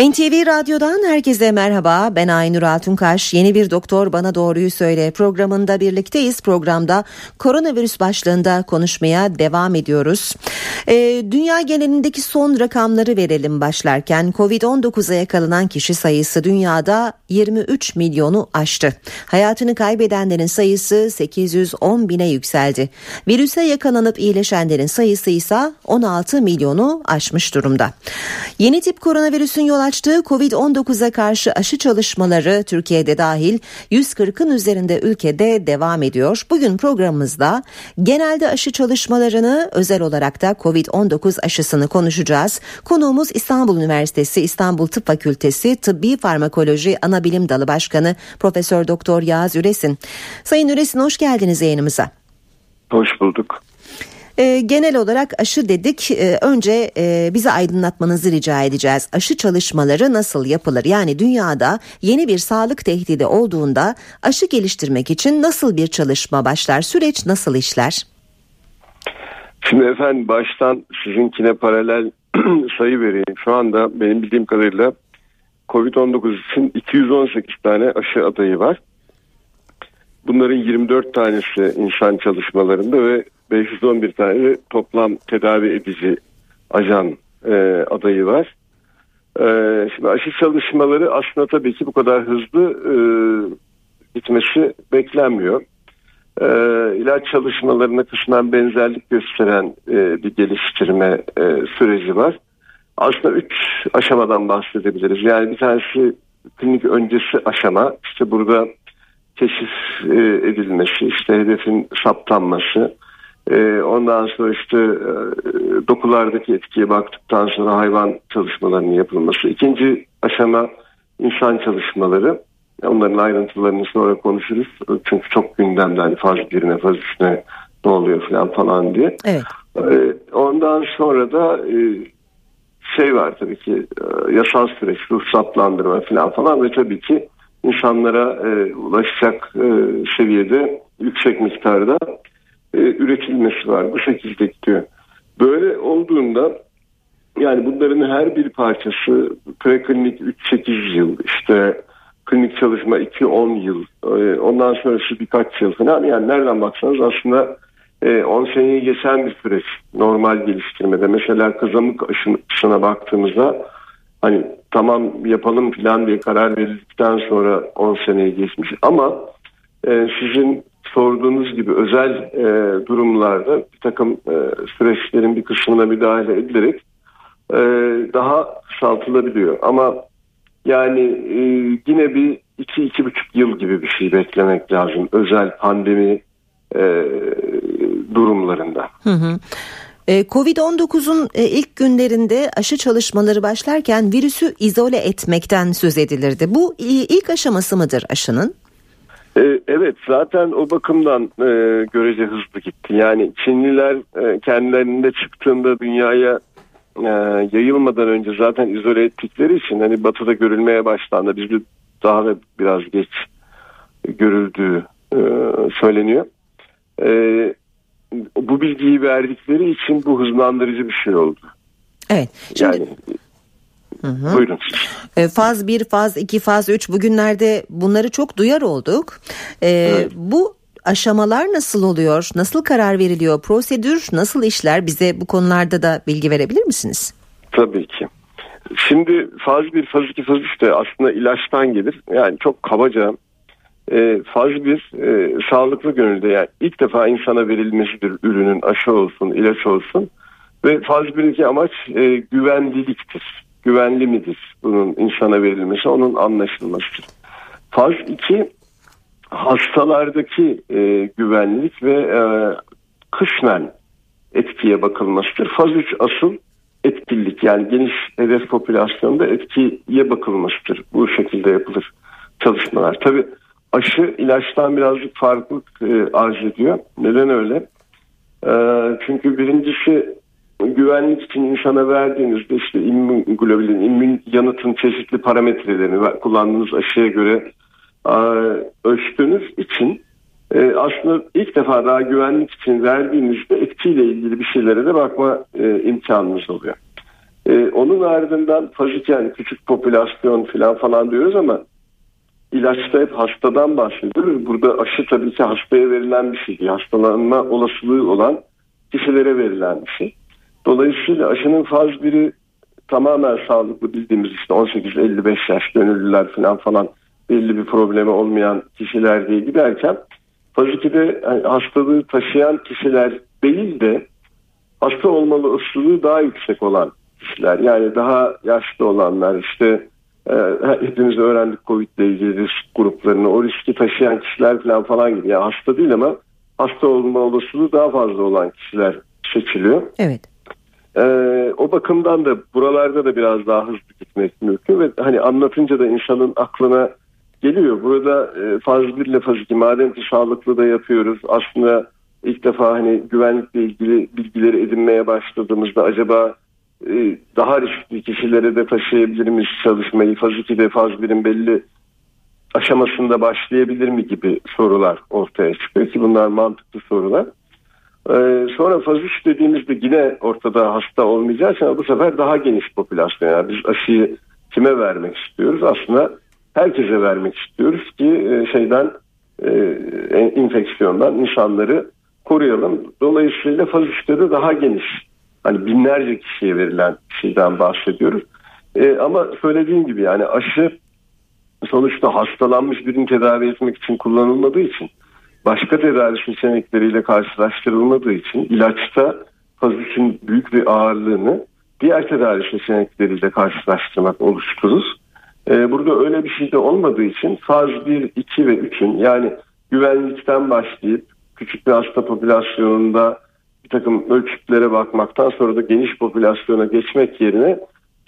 NTV Radyo'dan herkese merhaba. Ben Aynur Altunkaş. Yeni bir Doktor Bana Doğruyu Söyle programında birlikteyiz. Programda koronavirüs başlığında konuşmaya devam ediyoruz. Ee, dünya genelindeki son rakamları verelim başlarken. Covid-19'a yakalanan kişi sayısı dünyada 23 milyonu aştı. Hayatını kaybedenlerin sayısı 810 bine yükseldi. Virüse yakalanıp iyileşenlerin sayısı ise 16 milyonu aşmış durumda. Yeni tip koronavirüsün yol açtığı Covid-19'a karşı aşı çalışmaları Türkiye'de dahil 140'ın üzerinde ülkede devam ediyor. Bugün programımızda genelde aşı çalışmalarını özel olarak da Covid-19 aşısını konuşacağız. Konuğumuz İstanbul Üniversitesi İstanbul Tıp Fakültesi Tıbbi Farmakoloji Anabilim Dalı Başkanı Profesör Doktor Yağız Üresin. Sayın Üresin hoş geldiniz yayınımıza. Hoş bulduk. E, genel olarak aşı dedik. E, önce e, bize aydınlatmanızı rica edeceğiz. Aşı çalışmaları nasıl yapılır? Yani dünyada yeni bir sağlık tehdidi olduğunda aşı geliştirmek için nasıl bir çalışma başlar? Süreç nasıl işler? Şimdi efendim baştan sizinkine paralel sayı vereyim. Şu anda benim bildiğim kadarıyla Covid-19 için 218 tane aşı adayı var. Bunların 24 tanesi insan çalışmalarında ve 511 tane toplam tedavi edici ajan e, adayı var. E, şimdi aşı çalışmaları aslında tabii ki bu kadar hızlı e, gitmesi beklenmiyor. E, ilaç çalışmalarına kısmen benzerlik gösteren e, bir geliştirme e, süreci var. Aslında üç aşamadan bahsedebiliriz. Yani bir tanesi klinik öncesi aşama. İşte burada keşif e, edilmesi, işte hedefin saptanması, ondan sonra işte e, dokulardaki etkiye baktıktan sonra hayvan çalışmalarının yapılması. İkinci aşama insan çalışmaları. Onların ayrıntılarını sonra konuşuruz. Çünkü çok gündemden faz birine faz üçüne ne oluyor falan falan diye. Evet. Ondan sonra da şey var tabii ki yasal süreç, ruhsatlandırma falan falan ve tabii ki insanlara e, ulaşacak e, seviyede yüksek miktarda e, üretilmesi var. Bu şekilde gidiyor. Böyle olduğunda yani bunların her bir parçası preklinik 3-8 yıl işte klinik çalışma 2-10 yıl e, ondan sonrası birkaç yıl falan yani nereden baksanız aslında 10 e, seneyi geçen bir süreç normal geliştirmede. Mesela kızamık aşısına baktığımızda hani tamam yapalım falan diye karar verildikten sonra 10 seneyi geçmiş ama e, sizin sorduğunuz gibi özel e, durumlarda bir takım e, süreçlerin bir kısmına müdahale edilerek e, daha kısaltılabiliyor ama yani e, yine bir iki iki buçuk yıl gibi bir şey beklemek lazım özel pandemi e, durumlarında. Hı hı. Ee, Covid-19'un e, ilk günlerinde aşı çalışmaları başlarken virüsü izole etmekten söz edilirdi. Bu ilk aşaması mıdır aşının? Ee, evet zaten o bakımdan e, görece hızlı gitti. Yani Çinliler e, kendilerinde çıktığında dünyaya yayılmadan önce zaten izole ettikleri için hani batıda görülmeye başlandı. Bizde daha da biraz geç görüldüğü söyleniyor bu bilgiyi verdikleri için bu hızlandırıcı bir şey oldu. Evet. Şimdi... Yani Hı hı. Buyurun. E, faz 1, faz 2, faz 3 bugünlerde bunları çok duyar olduk. Ee, evet. Bu aşamalar nasıl oluyor? Nasıl karar veriliyor? Prosedür nasıl işler? Bize bu konularda da bilgi verebilir misiniz? Tabii ki. Şimdi faz 1, faz 2, faz 3 de aslında ilaçtan gelir. Yani çok kabaca e, faz bir e, sağlıklı gönülde yani ilk defa insana verilmesidir ürünün aşı olsun ilaç olsun ve faz birinci amaç e, güvenliliktir. Güvenli midir bunun insana verilmesi onun anlaşılmasıdır. Faz 2 hastalardaki e, güvenlik ve e, kısmen etkiye bakılmasıdır. Faz 3 asıl etkinlik yani geniş hedef popülasyonda etkiye bakılmasıdır. Bu şekilde yapılır çalışmalar. Tabii aşı ilaçtan birazcık farklılık e, arz ediyor. Neden öyle? E, çünkü birincisi güvenlik için insana verdiğinizde işte immün immün yanıtın çeşitli parametrelerini kullandığınız aşıya göre e, ölçtüğünüz için e, aslında ilk defa daha güvenlik için verdiğimizde etkiyle ilgili bir şeylere de bakma e, imkanımız oluyor. E, onun ardından faziken küçük popülasyon falan falan diyoruz ama ilaçta hep hastadan bahsediyoruz. Burada aşı tabii ki hastaya verilen bir şey değil. Hastalanma olasılığı olan kişilere verilen bir şey. Dolayısıyla aşının faz biri tamamen sağlıklı bildiğimiz işte 18-55 yaş gönüllüler falan falan belli bir problemi olmayan kişiler diye giderken faz 2'de yani hastalığı taşıyan kişiler değil de hasta olmalı olasılığı daha yüksek olan kişiler yani daha yaşlı olanlar işte e, hepimiz öğrendik Covid ile ilgili risk gruplarını o riski taşıyan kişiler falan falan gibi yani hasta değil ama hasta olma olasılığı daha fazla olan kişiler seçiliyor. Evet. Ee, o bakımdan da buralarda da biraz daha hızlı gitmek mümkün ve hani anlatınca da insanın aklına geliyor. Burada e, faz 1 ile faz 2 madem ki sağlıklı da yapıyoruz aslında ilk defa hani güvenlikle ilgili bilgileri edinmeye başladığımızda acaba e, daha riskli kişilere de taşıyabilir miyiz çalışmayı faz 2'de faz 1'in belli aşamasında başlayabilir mi gibi sorular ortaya çıkıyor ki bunlar mantıklı sorular. Ee, sonra faz 3 dediğimizde yine ortada hasta olmayacağı için bu sefer daha geniş popülasyon. Yani biz aşıyı kime vermek istiyoruz? Aslında herkese vermek istiyoruz ki e, şeyden e, infeksiyondan insanları koruyalım. Dolayısıyla faz 3'te de daha geniş hani binlerce kişiye verilen şeyden bahsediyoruz. E, ama söylediğim gibi yani aşı sonuçta hastalanmış birini tedavi etmek için kullanılmadığı için başka tedavi seçenekleriyle karşılaştırılmadığı için ilaçta fazüsün büyük bir ağırlığını diğer tedavi seçenekleriyle karşılaştırmak oluşturur. Ee, burada öyle bir şey de olmadığı için faz 1, 2 ve 3'ün yani güvenlikten başlayıp küçük bir hasta popülasyonunda bir takım ölçütlere bakmaktan sonra da geniş popülasyona geçmek yerine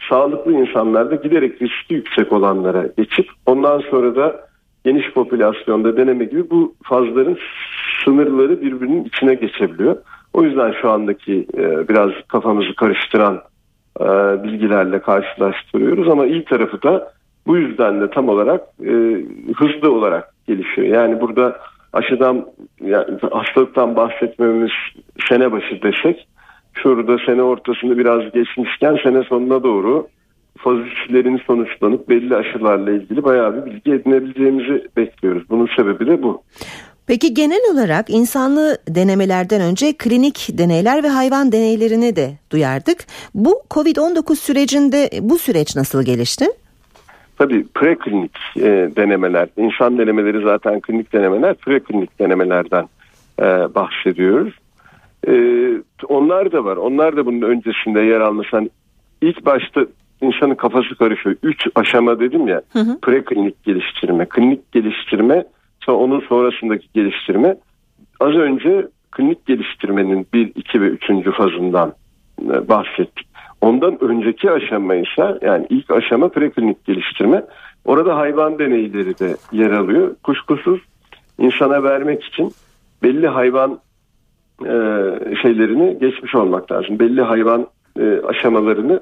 sağlıklı insanlarda giderek riski yüksek olanlara geçip ondan sonra da geniş popülasyonda deneme gibi bu fazların sınırları birbirinin içine geçebiliyor. O yüzden şu andaki e, biraz kafamızı karıştıran e, bilgilerle karşılaştırıyoruz ama iyi tarafı da bu yüzden de tam olarak e, hızlı olarak gelişiyor. Yani burada aşıdan yani hastalıktan bahsetmemiz sene başı desek şurada sene ortasında biraz geçmişken sene sonuna doğru faz 3'lerin sonuçlanıp belli aşılarla ilgili bayağı bir bilgi edinebileceğimizi bekliyoruz. Bunun sebebi de bu. Peki genel olarak insanlı denemelerden önce klinik deneyler ve hayvan deneylerini de duyardık. Bu Covid-19 sürecinde bu süreç nasıl gelişti? Tabii preklinik e, denemeler, insan denemeleri zaten klinik denemeler, preklinik denemelerden e, bahsediyoruz. E, onlar da var. Onlar da bunun öncesinde yer almış. Hani ilk başta insanın kafası karışıyor. Üç aşama dedim ya. Hı hı. Preklinik geliştirme, klinik geliştirme, sonra onun sonrasındaki geliştirme. Az önce klinik geliştirmenin bir, iki ve üçüncü fazından e, bahsettik. Ondan önceki aşama ise yani ilk aşama preklinik geliştirme. Orada hayvan deneyleri de yer alıyor. Kuşkusuz insana vermek için belli hayvan e, şeylerini geçmiş olmak lazım. Belli hayvan e, aşamalarını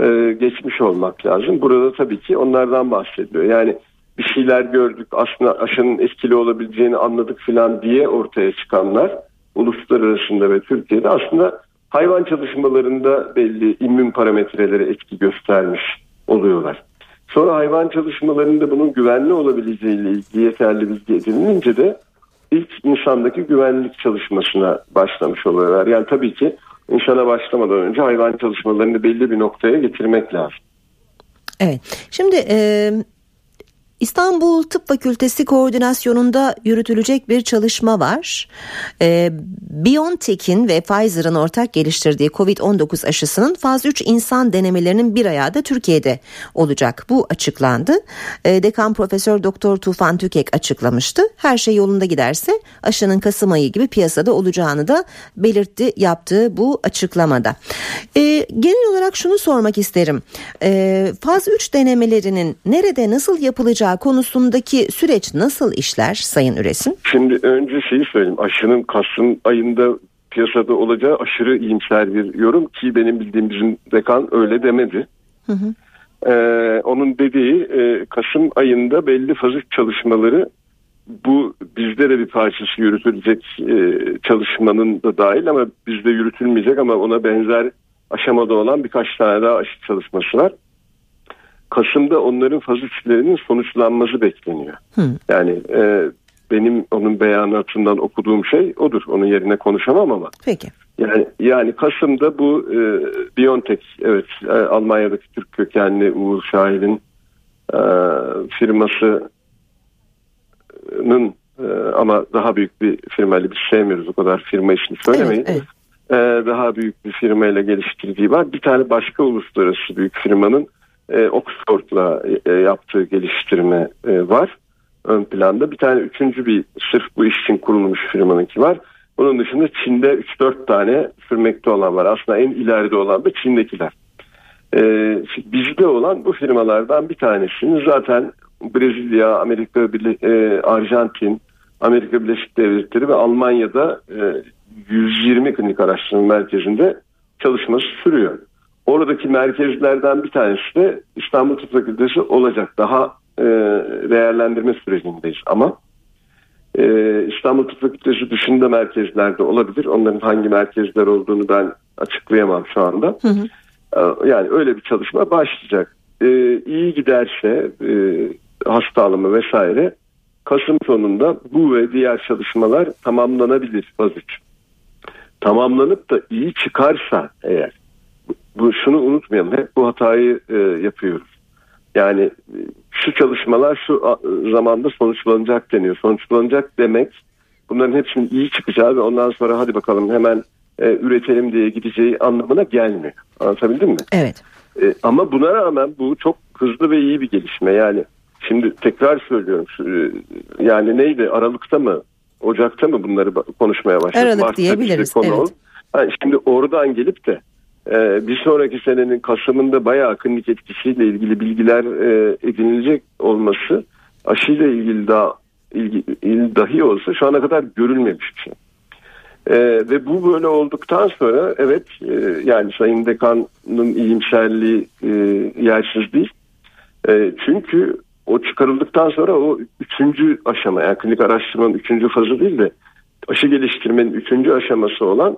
e, geçmiş olmak lazım. Burada tabii ki onlardan bahsediyor. Yani bir şeyler gördük aslında aşının etkili olabileceğini anladık filan diye ortaya çıkanlar uluslararasında ve Türkiye'de aslında hayvan çalışmalarında belli immün parametreleri etki göstermiş oluyorlar. Sonra hayvan çalışmalarında bunun güvenli olabileceğiyle ilgili yeterli bilgi edinilince de ilk insandaki güvenlik çalışmasına başlamış oluyorlar. Yani tabii ki insana başlamadan önce hayvan çalışmalarını belli bir noktaya getirmek lazım. Evet. Şimdi e, İstanbul Tıp Fakültesi koordinasyonunda yürütülecek bir çalışma var. Ee, BioNTech'in ve Pfizer'ın ortak geliştirdiği COVID-19 aşısının faz 3 insan denemelerinin bir ayağı da Türkiye'de olacak. Bu açıklandı. Ee, Dekan Profesör Doktor Tufan Tükek açıklamıştı. Her şey yolunda giderse aşının Kasım ayı gibi piyasada olacağını da belirtti yaptığı bu açıklamada. Ee, genel olarak şunu sormak isterim. Ee, faz 3 denemelerinin nerede nasıl yapılacağı olacağı konusundaki süreç nasıl işler Sayın Üresin? Şimdi önce şeyi söyleyeyim. Aşının Kasım ayında piyasada olacağı aşırı iyimser bir yorum ki benim bildiğim bizim dekan öyle demedi. Hı hı. Ee, onun dediği e, Kasım ayında belli fazı çalışmaları bu bizde de bir parçası yürütülecek e, çalışmanın da dahil ama bizde yürütülmeyecek ama ona benzer aşamada olan birkaç tane daha aşı çalışması var. Kasım'da onların faz üçlerinin sonuçlanması bekleniyor. Hı. Yani e, benim onun beyanatından okuduğum şey odur. Onun yerine konuşamam ama. Peki. Yani yani Kasım'da bu e, BioNTech evet e, Almanya'daki Türk kökenli Uğur Şahin'in e, firmasının e, ama daha büyük bir firmayla biz sevmiyoruz o kadar firma ismi söylemeyin. Evet, evet. E, daha büyük bir firmayla geliştirdiği var. Bir tane başka uluslararası büyük firmanın e, Oxford'la e, yaptığı geliştirme e, var ön planda. Bir tane üçüncü bir sırf bu iş için kurulmuş firmanınki var. Bunun dışında Çin'de 3-4 tane sürmekte olan var. Aslında en ileride olan da Çin'dekiler. Ee, bizde olan bu firmalardan bir tanesini zaten Brezilya, Amerika, e, Arjantin, Amerika Birleşik Devletleri ve Almanya'da e, 120 klinik araştırma merkezinde çalışması sürüyor. Oradaki merkezlerden bir tanesi de İstanbul Tıp Fakültesi olacak. Daha e, değerlendirme sürecindeyiz ama e, İstanbul Tıp Fakültesi dışında merkezlerde olabilir. Onların hangi merkezler olduğunu ben açıklayamam şu anda. Hı hı. E, yani öyle bir çalışma başlayacak. E, iyi giderse e, hasta alımı vesaire Kasım sonunda bu ve diğer çalışmalar tamamlanabilir 3. Tamamlanıp da iyi çıkarsa eğer bu şunu unutmayalım hep bu hatayı e, yapıyoruz. Yani e, şu çalışmalar şu zamanda sonuçlanacak deniyor. Sonuçlanacak demek bunların hepsinin iyi çıkacağı ve ondan sonra hadi bakalım hemen e, üretelim diye gideceği anlamına gelmiyor. Anlatabildim mi? Evet. E, ama buna rağmen bu çok hızlı ve iyi bir gelişme. Yani şimdi tekrar söylüyorum. E, yani neydi Aralık'ta mı Ocak'ta mı bunları konuşmaya başladık? Aralık Mart'ta diyebiliriz. Konu evet. Yani şimdi oradan gelip de ee, bir sonraki senenin Kasım'ında bayağı klinik etkisiyle ilgili bilgiler e, edinilecek olması aşıyla ilgili daha ilgili dahi olsa şu ana kadar görülmemiş bir şey. Ee, ve bu böyle olduktan sonra evet e, yani Sayın Dekan'ın iyimserliği e, yersiz değil. E, çünkü o çıkarıldıktan sonra o üçüncü aşama yani klinik araştırmanın üçüncü fazı değil de aşı geliştirmenin üçüncü aşaması olan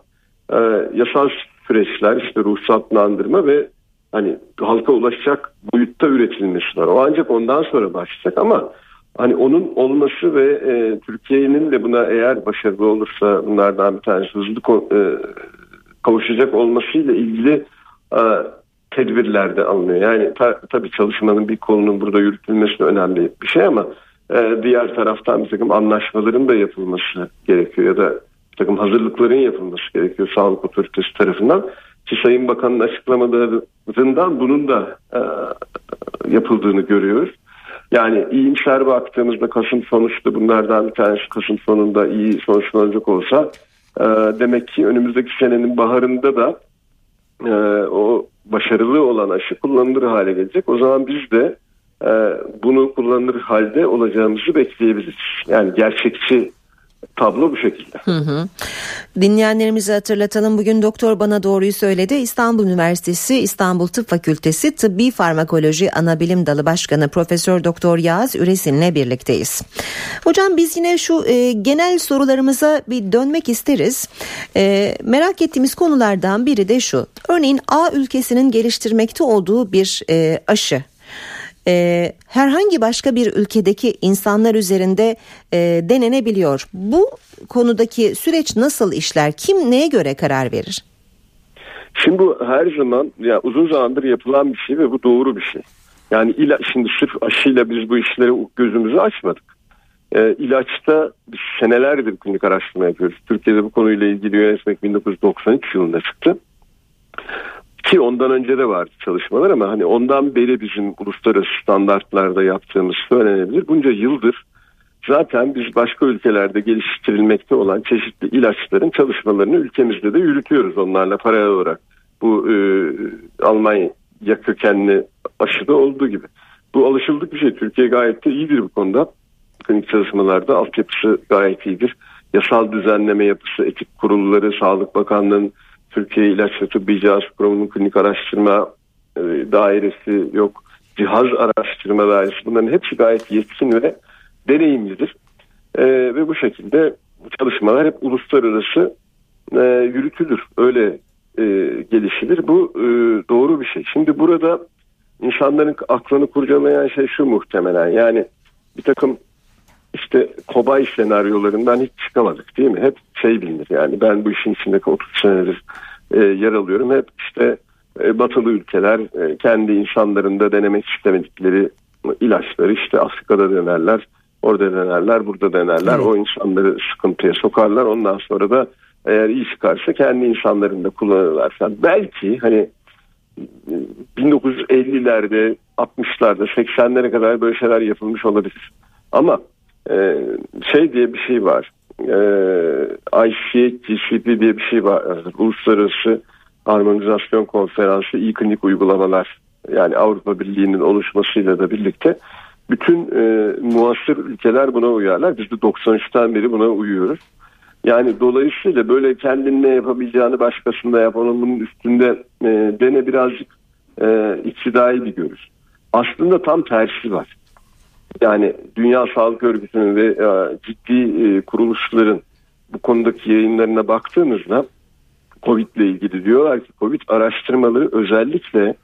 e, yasal süreçler işte ruhsatlandırma ve hani halka ulaşacak boyutta üretilmesi var. O ancak ondan sonra başlayacak ama hani onun olması ve e, Türkiye'nin de buna eğer başarılı olursa bunlardan bir tanesi hızlı e, kavuşacak olmasıyla ilgili e, tedbirler de alınıyor. Yani ta, tabii çalışmanın bir konunun burada yürütülmesi önemli bir şey ama e, diğer taraftan bir takım anlaşmaların da yapılması gerekiyor ya da takım hazırlıkların yapılması gerekiyor sağlık otoritesi tarafından. Ki Sayın Bakan'ın açıklamalarından bunun da e, yapıldığını görüyoruz. Yani iyimser baktığımızda Kasım sonuçta bunlardan bir tanesi Kasım sonunda iyi sonuçlanacak olsa e, demek ki önümüzdeki senenin baharında da e, o başarılı olan aşı kullanılır hale gelecek. O zaman biz de e, bunu kullanılır halde olacağımızı bekleyebiliriz. Yani gerçekçi tablo bu şekilde. Hı hı. Dinleyenlerimize hatırlatalım. Bugün doktor bana doğruyu söyledi. İstanbul Üniversitesi İstanbul Tıp Fakültesi Tıbbi Farmakoloji Anabilim Dalı Başkanı Profesör Doktor Yağız Üresin'le birlikteyiz. Hocam biz yine şu e, genel sorularımıza bir dönmek isteriz. E, merak ettiğimiz konulardan biri de şu. Örneğin A ülkesinin geliştirmekte olduğu bir e, aşı e, herhangi başka bir ülkedeki insanlar üzerinde e, denenebiliyor. Bu konudaki süreç nasıl işler? Kim neye göre karar verir? Şimdi bu her zaman ya uzun zamandır yapılan bir şey ve bu doğru bir şey. Yani ila, şimdi sırf aşıyla biz bu işleri gözümüzü açmadık. E, ilaçta senelerdir klinik araştırma yapıyoruz. Türkiye'de bu konuyla ilgili yönetmek 1993 yılında çıktı. Ki ondan önce de vardı çalışmalar ama hani ondan beri bizim uluslararası standartlarda yaptığımız söylenebilir. Bunca yıldır zaten biz başka ülkelerde geliştirilmekte olan çeşitli ilaçların çalışmalarını ülkemizde de yürütüyoruz onlarla paralel olarak. Bu e, Almanya kökenli aşıda olduğu gibi. Bu alışıldık bir şey. Türkiye gayet de iyidir bu konuda. Klinik çalışmalarda altyapısı gayet iyidir. Yasal düzenleme yapısı, etik kurulları, Sağlık Bakanlığı'nın Türkiye İlaç ve Tıbbi Cihaz Kurumu'nun klinik araştırma e, dairesi yok. Cihaz araştırma dairesi bunların hepsi gayet yetkin ve deneyimlidir. E, ve bu şekilde çalışmalar hep uluslararası e, yürütülür. Öyle gelişilir. Bu doğru bir şey. Şimdi burada insanların aklını kurcalayan şey şu muhtemelen. Yani bir takım işte kobay senaryolarından hiç çıkamadık değil mi? Hep şey bilinir yani ben bu işin içinde 30 senedir e, yer alıyorum. Hep işte e, batılı ülkeler e, kendi insanlarında denemek istemedikleri ilaçları işte Afrika'da denerler, orada denerler, burada denerler. Evet. O insanları sıkıntıya sokarlar. Ondan sonra da eğer iyi çıkarsa kendi insanlarında kullanırlar. Falan. Belki hani 1950'lerde, 60'larda, 80'lere kadar böyle şeyler yapılmış olabilir. Ama e, şey diye bir şey var. E, ICHGCP diye bir şey var. Uluslararası Harmonizasyon Konferansı iyi klinik uygulamalar yani Avrupa Birliği'nin oluşmasıyla da birlikte bütün e, muasır ülkeler buna uyarlar. Biz de 93'ten beri buna uyuyoruz. Yani dolayısıyla böyle kendin ne yapabileceğini başkasında yap onun üstünde e, dene birazcık e, iktidai bir görüş. Aslında tam tersi var. Yani Dünya Sağlık Örgütü'nün ve e, ciddi e, kuruluşların bu konudaki yayınlarına baktığınızda Covid ile ilgili diyorlar ki Covid araştırmaları özellikle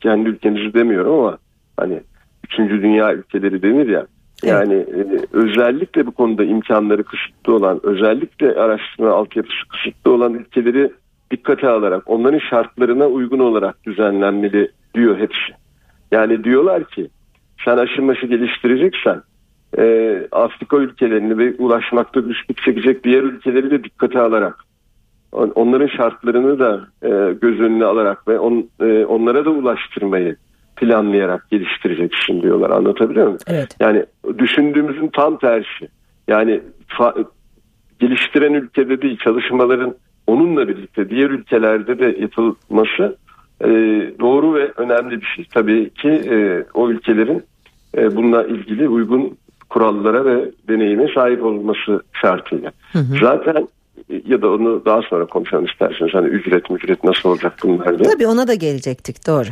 kendi ülkemizi demiyorum ama hani üçüncü dünya ülkeleri denir ya yani e, özellikle bu konuda imkanları kısıtlı olan, özellikle araştırma altyapısı kısıtlı olan ülkeleri dikkate alarak, onların şartlarına uygun olarak düzenlenmeli diyor hepsi. Yani diyorlar ki sen aşı maşı geliştireceksen e, Afrika ülkelerini ve ulaşmakta güçlük çekecek diğer ülkeleri de dikkate alarak onların şartlarını da e, göz önüne alarak ve on, e, onlara da ulaştırmayı planlayarak geliştireceksin diyorlar. Anlatabiliyor muyum? Evet. Yani düşündüğümüzün tam tersi. Yani fa- geliştiren ülkede değil çalışmaların onunla birlikte diğer ülkelerde de yapılması e, doğru ve önemli bir şey. Tabii ki e, o ülkelerin e, bununla ilgili uygun kurallara ve deneyime sahip olması şartıyla. Hı hı. Zaten ya da onu daha sonra konuşalım isterseniz. Hani ücret ücret nasıl olacak bunlar diye. Tabii ona da gelecektik doğru.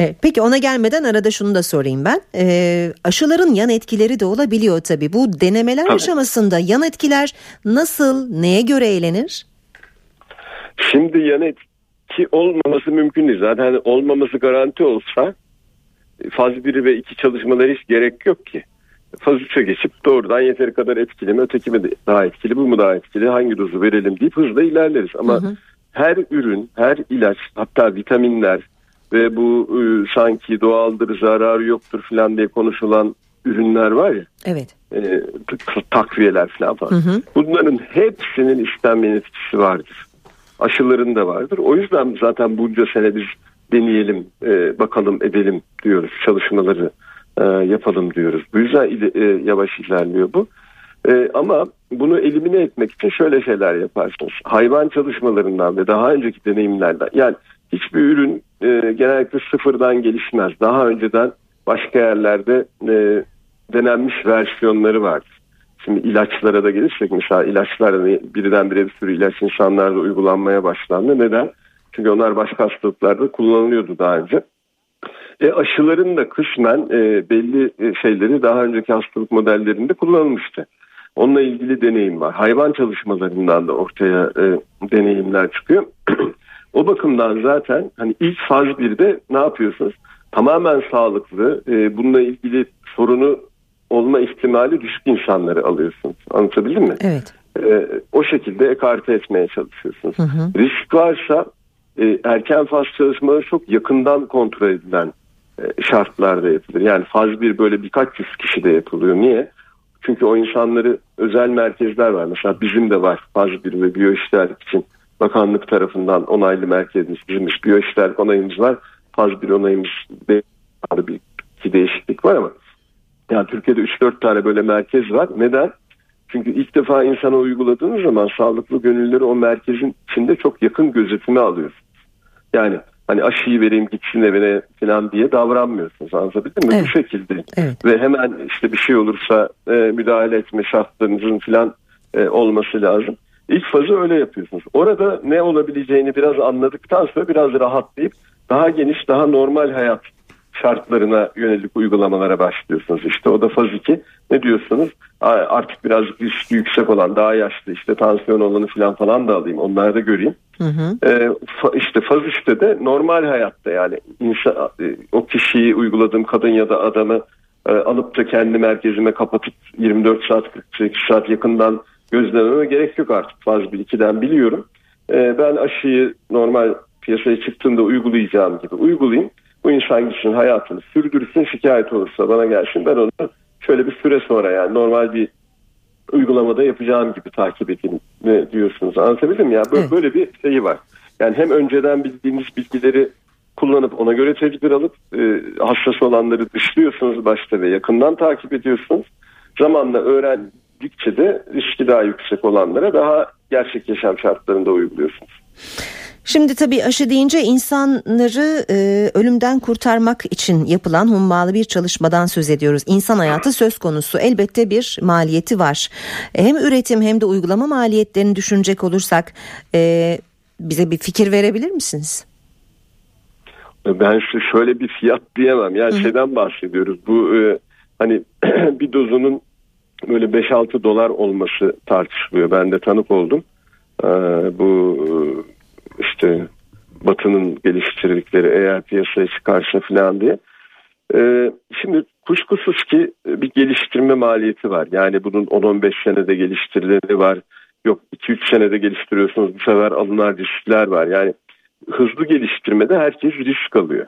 E, peki ona gelmeden arada şunu da sorayım ben. E, aşıların yan etkileri de olabiliyor tabii. Bu denemeler tabii. aşamasında yan etkiler nasıl, neye göre eğlenir? Şimdi yan etki olmaması mümkün değil. Zaten hani olmaması garanti olsa faz 1 ve 2 çalışmaları hiç gerek yok ki. Faz 3'e geçip doğrudan yeteri kadar etkili mi, öteki mi daha etkili, bu mu daha etkili, hangi dozu verelim deyip hızla ilerleriz. Ama hı hı. her ürün, her ilaç, hatta vitaminler, ve bu e, sanki doğaldır zararı yoktur falan diye konuşulan ürünler var ya. Evet. E, takviyeler falan falan. Hı hı. Bunların hepsinin istenmeyen etkisi vardır. Aşıların da vardır. O yüzden zaten bunca sene biz deneyelim, e, bakalım edelim diyoruz. Çalışmaları e, yapalım diyoruz. Bu yüzden e, yavaş ilerliyor bu. E, ama bunu elimine etmek için şöyle şeyler yaparsınız. Hayvan çalışmalarından ve daha önceki deneyimlerden yani hiçbir ürün e, genellikle sıfırdan gelişmez. Daha önceden başka yerlerde e, denenmiş versiyonları vardır. Şimdi ilaçlara da gelirsek mesela ilaçlar birdenbire bir sürü ilaç insanlarda uygulanmaya başlandı. Neden? Çünkü onlar başka hastalıklarda kullanılıyordu daha önce. E, aşıların da kısmen e, belli e, şeyleri daha önceki hastalık modellerinde kullanılmıştı. Onunla ilgili deneyim var. Hayvan çalışmalarından da ortaya e, deneyimler çıkıyor. O bakımdan zaten hani ilk faz 1'de ne yapıyorsunuz? Tamamen sağlıklı, e, bununla ilgili sorunu olma ihtimali düşük insanları alıyorsunuz. Anlatabildim mi? Evet. E, o şekilde ekarte etmeye çalışıyorsunuz. Hı hı. Risk varsa e, erken faz çalışmaları çok yakından kontrol edilen e, şartlarda yapılır. Yani faz 1 böyle birkaç yüz kişi de yapılıyor. Niye? Çünkü o insanları özel merkezler var. Mesela bizim de var faz 1 ve biyoişlerlik için bakanlık tarafından onaylı merkezimiz bizmiş biyoişler onayımız var. Faz bir onayımız bir iki değişiklik var ama yani Türkiye'de 3-4 tane böyle merkez var. Neden? Çünkü ilk defa insana uyguladığınız zaman sağlıklı gönülleri o merkezin içinde çok yakın gözetime alıyorsunuz. Yani hani aşıyı vereyim gitsin evine falan diye davranmıyorsunuz. Anlatabildim mi? Evet. Bu şekilde. Evet. Ve hemen işte bir şey olursa e, müdahale etme şartlarınızın falan e, olması lazım. İlk fazı öyle yapıyorsunuz. Orada ne olabileceğini biraz anladıktan sonra biraz rahatlayıp daha geniş, daha normal hayat şartlarına yönelik uygulamalara başlıyorsunuz. İşte o da faz 2. Ne diyorsunuz? Artık biraz riski yüksek olan daha yaşlı işte tansiyon olanı falan falan da alayım. Onları da göreyim. Hı hı. Ee, işte faz 3'te de normal hayatta yani insan, e, o kişiyi uyguladığım kadın ya da adamı e, alıp da kendi merkezime kapatıp 24 saat 48 saat yakından gözlememe gerek yok artık faz 1-2'den biliyorum. E, ben aşıyı normal piyasaya çıktığında uygulayacağım gibi uygulayayım. Bu insan gitsin hayatını sürdürsün şikayet olursa bana gelsin ben onu şöyle bir süre sonra yani normal bir uygulamada yapacağım gibi takip edeyim ne diyorsunuz anlatabildim ya böyle, evet. böyle bir şeyi var. Yani hem önceden bildiğiniz bilgileri kullanıp ona göre tedbir alıp e, hassas olanları dışlıyorsunuz başta ve yakından takip ediyorsunuz. Zamanla öğrendikçe de riski daha yüksek olanlara daha gerçek yaşam şartlarında uyguluyorsunuz. Şimdi tabii aşı deyince insanları e, ölümden kurtarmak için yapılan hummalı bir çalışmadan söz ediyoruz. İnsan hayatı söz konusu. Elbette bir maliyeti var. Hem üretim hem de uygulama maliyetlerini düşünecek olursak e, bize bir fikir verebilir misiniz? Ben şöyle bir fiyat diyemem. Yani Hı. şeyden bahsediyoruz. Bu e, hani bir dozunun böyle 5-6 dolar olması tartışılıyor. Ben de tanık oldum. E, bu işte Batı'nın geliştirdikleri eğer piyasaya çıkarsa falan diye. Ee, şimdi kuşkusuz ki bir geliştirme maliyeti var. Yani bunun 10-15 senede geliştirileni var. Yok 2-3 senede geliştiriyorsunuz bu sefer alınan riskler var. Yani hızlı geliştirmede herkes risk alıyor.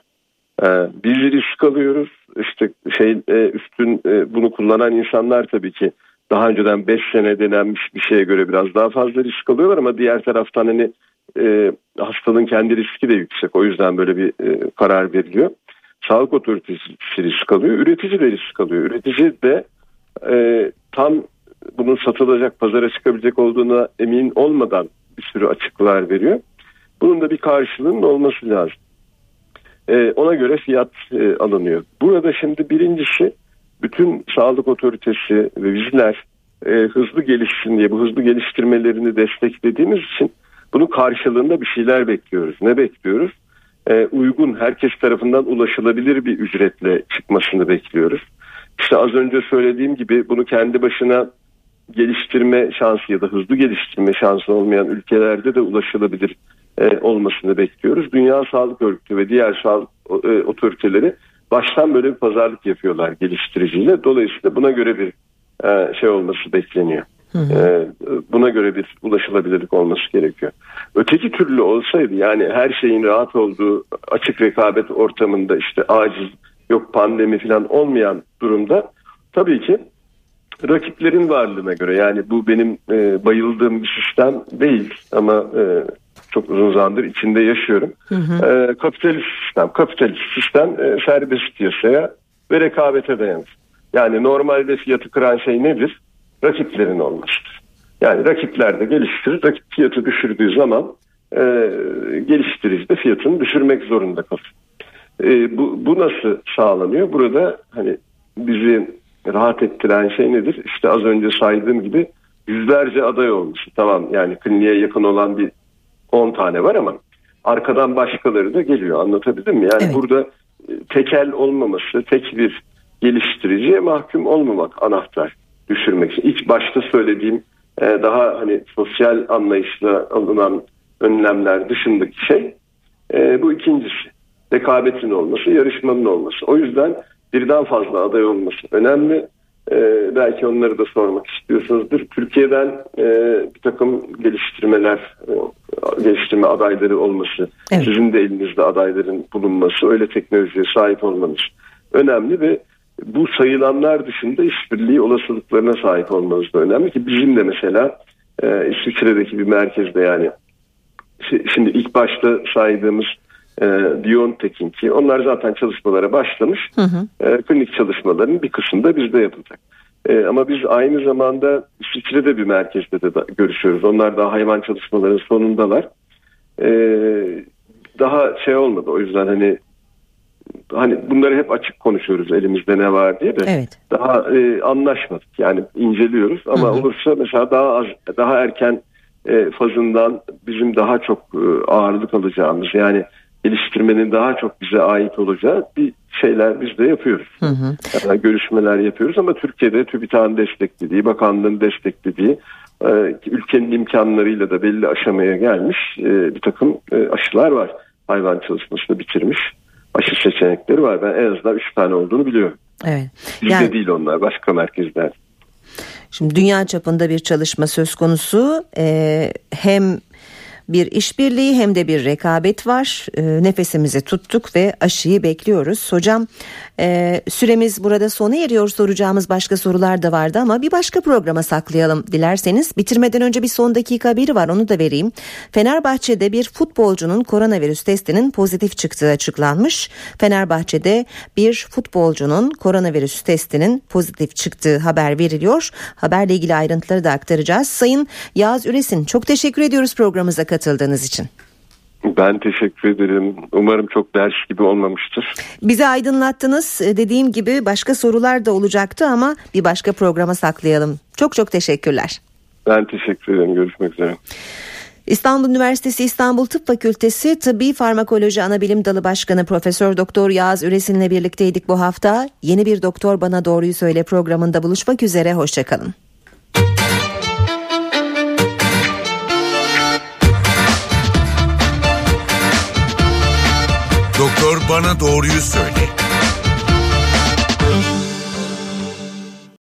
Ee, biz risk alıyoruz. İşte şey üstün e, bunu kullanan insanlar tabii ki daha önceden 5 sene denenmiş bir şeye göre biraz daha fazla risk alıyorlar ama diğer taraftan hani e, hastalığın kendi riski de yüksek. O yüzden böyle bir e, karar veriliyor. Sağlık otoritesi risk alıyor. Üretici de risk alıyor. Üretici de e, tam bunun satılacak, pazara çıkabilecek olduğuna emin olmadan bir sürü açıklar veriyor. Bunun da bir karşılığının olması lazım. E, ona göre fiyat e, alınıyor. Burada şimdi birincisi bütün sağlık otoritesi ve bizler e, hızlı gelişsin diye bu hızlı geliştirmelerini desteklediğimiz için bunun karşılığında bir şeyler bekliyoruz. Ne bekliyoruz? Ee, uygun, herkes tarafından ulaşılabilir bir ücretle çıkmasını bekliyoruz. İşte az önce söylediğim gibi bunu kendi başına geliştirme şansı ya da hızlı geliştirme şansı olmayan ülkelerde de ulaşılabilir e, olmasını bekliyoruz. Dünya Sağlık Örgütü ve diğer sağlık e, otoriteleri baştan böyle bir pazarlık yapıyorlar geliştiriciyle. Dolayısıyla buna göre bir e, şey olması bekleniyor. Hı hı. Ee, buna göre bir ulaşılabilirlik olması gerekiyor. Öteki türlü olsaydı yani her şeyin rahat olduğu açık rekabet ortamında işte aciz yok pandemi falan olmayan durumda tabii ki rakiplerin varlığına göre yani bu benim e, bayıldığım bir sistem değil ama e, çok uzun zamandır içinde yaşıyorum. Hı hı. E, kapitalist sistem, kapitalist sistem e, serbest piyasaya ve rekabete dayanır. Yani normalde fiyatı kıran şey nedir? Rakiplerin olmasıdır. Yani rakipler de geliştirir. Rakip fiyatı düşürdüğü zaman e, geliştirici de fiyatını düşürmek zorunda kalır. E, bu, bu nasıl sağlanıyor? Burada hani bizi rahat ettiren şey nedir? İşte az önce saydığım gibi yüzlerce aday olmuş. Tamam yani kliniğe yakın olan bir 10 tane var ama arkadan başkaları da geliyor. Anlatabildim mi? Yani evet. burada e, tekel olmaması, tek bir geliştiriciye mahkum olmamak anahtar düşürmek için. İlk başta söylediğim e, daha hani sosyal anlayışla alınan önlemler dışındaki şey e, bu ikincisi. Rekabetin olması, yarışmanın olması. O yüzden birden fazla aday olması önemli. Ee, belki onları da sormak istiyorsunuzdur. Türkiye'den e, bir takım geliştirmeler, e, geliştirme adayları olması, evet. sizin de elinizde adayların bulunması, öyle teknolojiye sahip olmanız önemli ve bu sayılanlar dışında işbirliği olasılıklarına sahip olmanız da önemli ki bizim de mesela e, İsviçre'deki bir merkezde yani şimdi ilk başta saydığımız e, Biontech'in ki onlar zaten çalışmalara başlamış. Hı hı. E, klinik çalışmaların bir kısmı da bizde yapılacak. E, ama biz aynı zamanda İsviçre'de bir merkezde de da, görüşüyoruz. Onlar daha hayvan çalışmalarının sonundalar. E, daha şey olmadı o yüzden hani hani bunları hep açık konuşuyoruz elimizde ne var diye de evet. daha e, anlaşmadık yani inceliyoruz ama hı hı. olursa mesela daha az daha erken e, fazından bizim daha çok e, ağırlık alacağımız yani geliştirmenin daha çok bize ait olacağı bir şeyler biz de yapıyoruz. Hı hı. Yani görüşmeler yapıyoruz ama Türkiye'de TÜBİTAK'ın desteklediği, bakanlığın desteklediği e, ülkenin imkanlarıyla da belli aşamaya gelmiş e, bir takım e, aşılar var. Hayvan çalışmasını bitirmiş aşı seçenekleri var. Ben en azından 3 tane olduğunu biliyorum. Evet. Bizde yani, değil onlar başka merkezler. Şimdi dünya çapında bir çalışma söz konusu. Ee, hem bir işbirliği hem de bir rekabet var. E, nefesimizi tuttuk ve aşıyı bekliyoruz. Hocam e, süremiz burada sona eriyor. Soracağımız başka sorular da vardı ama bir başka programa saklayalım dilerseniz. Bitirmeden önce bir son dakika haberi var onu da vereyim. Fenerbahçe'de bir futbolcunun koronavirüs testinin pozitif çıktığı açıklanmış. Fenerbahçe'de bir futbolcunun koronavirüs testinin pozitif çıktığı haber veriliyor. Haberle ilgili ayrıntıları da aktaracağız. Sayın Yağız Üresin çok teşekkür ediyoruz programımıza katıldığınız için. Ben teşekkür ederim. Umarım çok ders gibi olmamıştır. Bizi aydınlattınız. E, dediğim gibi başka sorular da olacaktı ama bir başka programa saklayalım. Çok çok teşekkürler. Ben teşekkür ederim. Görüşmek üzere. İstanbul Üniversitesi İstanbul Tıp Fakültesi Tıbbi Farmakoloji Anabilim Dalı Başkanı Profesör Doktor Yağız Üresin'le birlikteydik bu hafta. Yeni bir Doktor Bana Doğruyu Söyle programında buluşmak üzere. Hoşçakalın. Bana doğruyu söyle.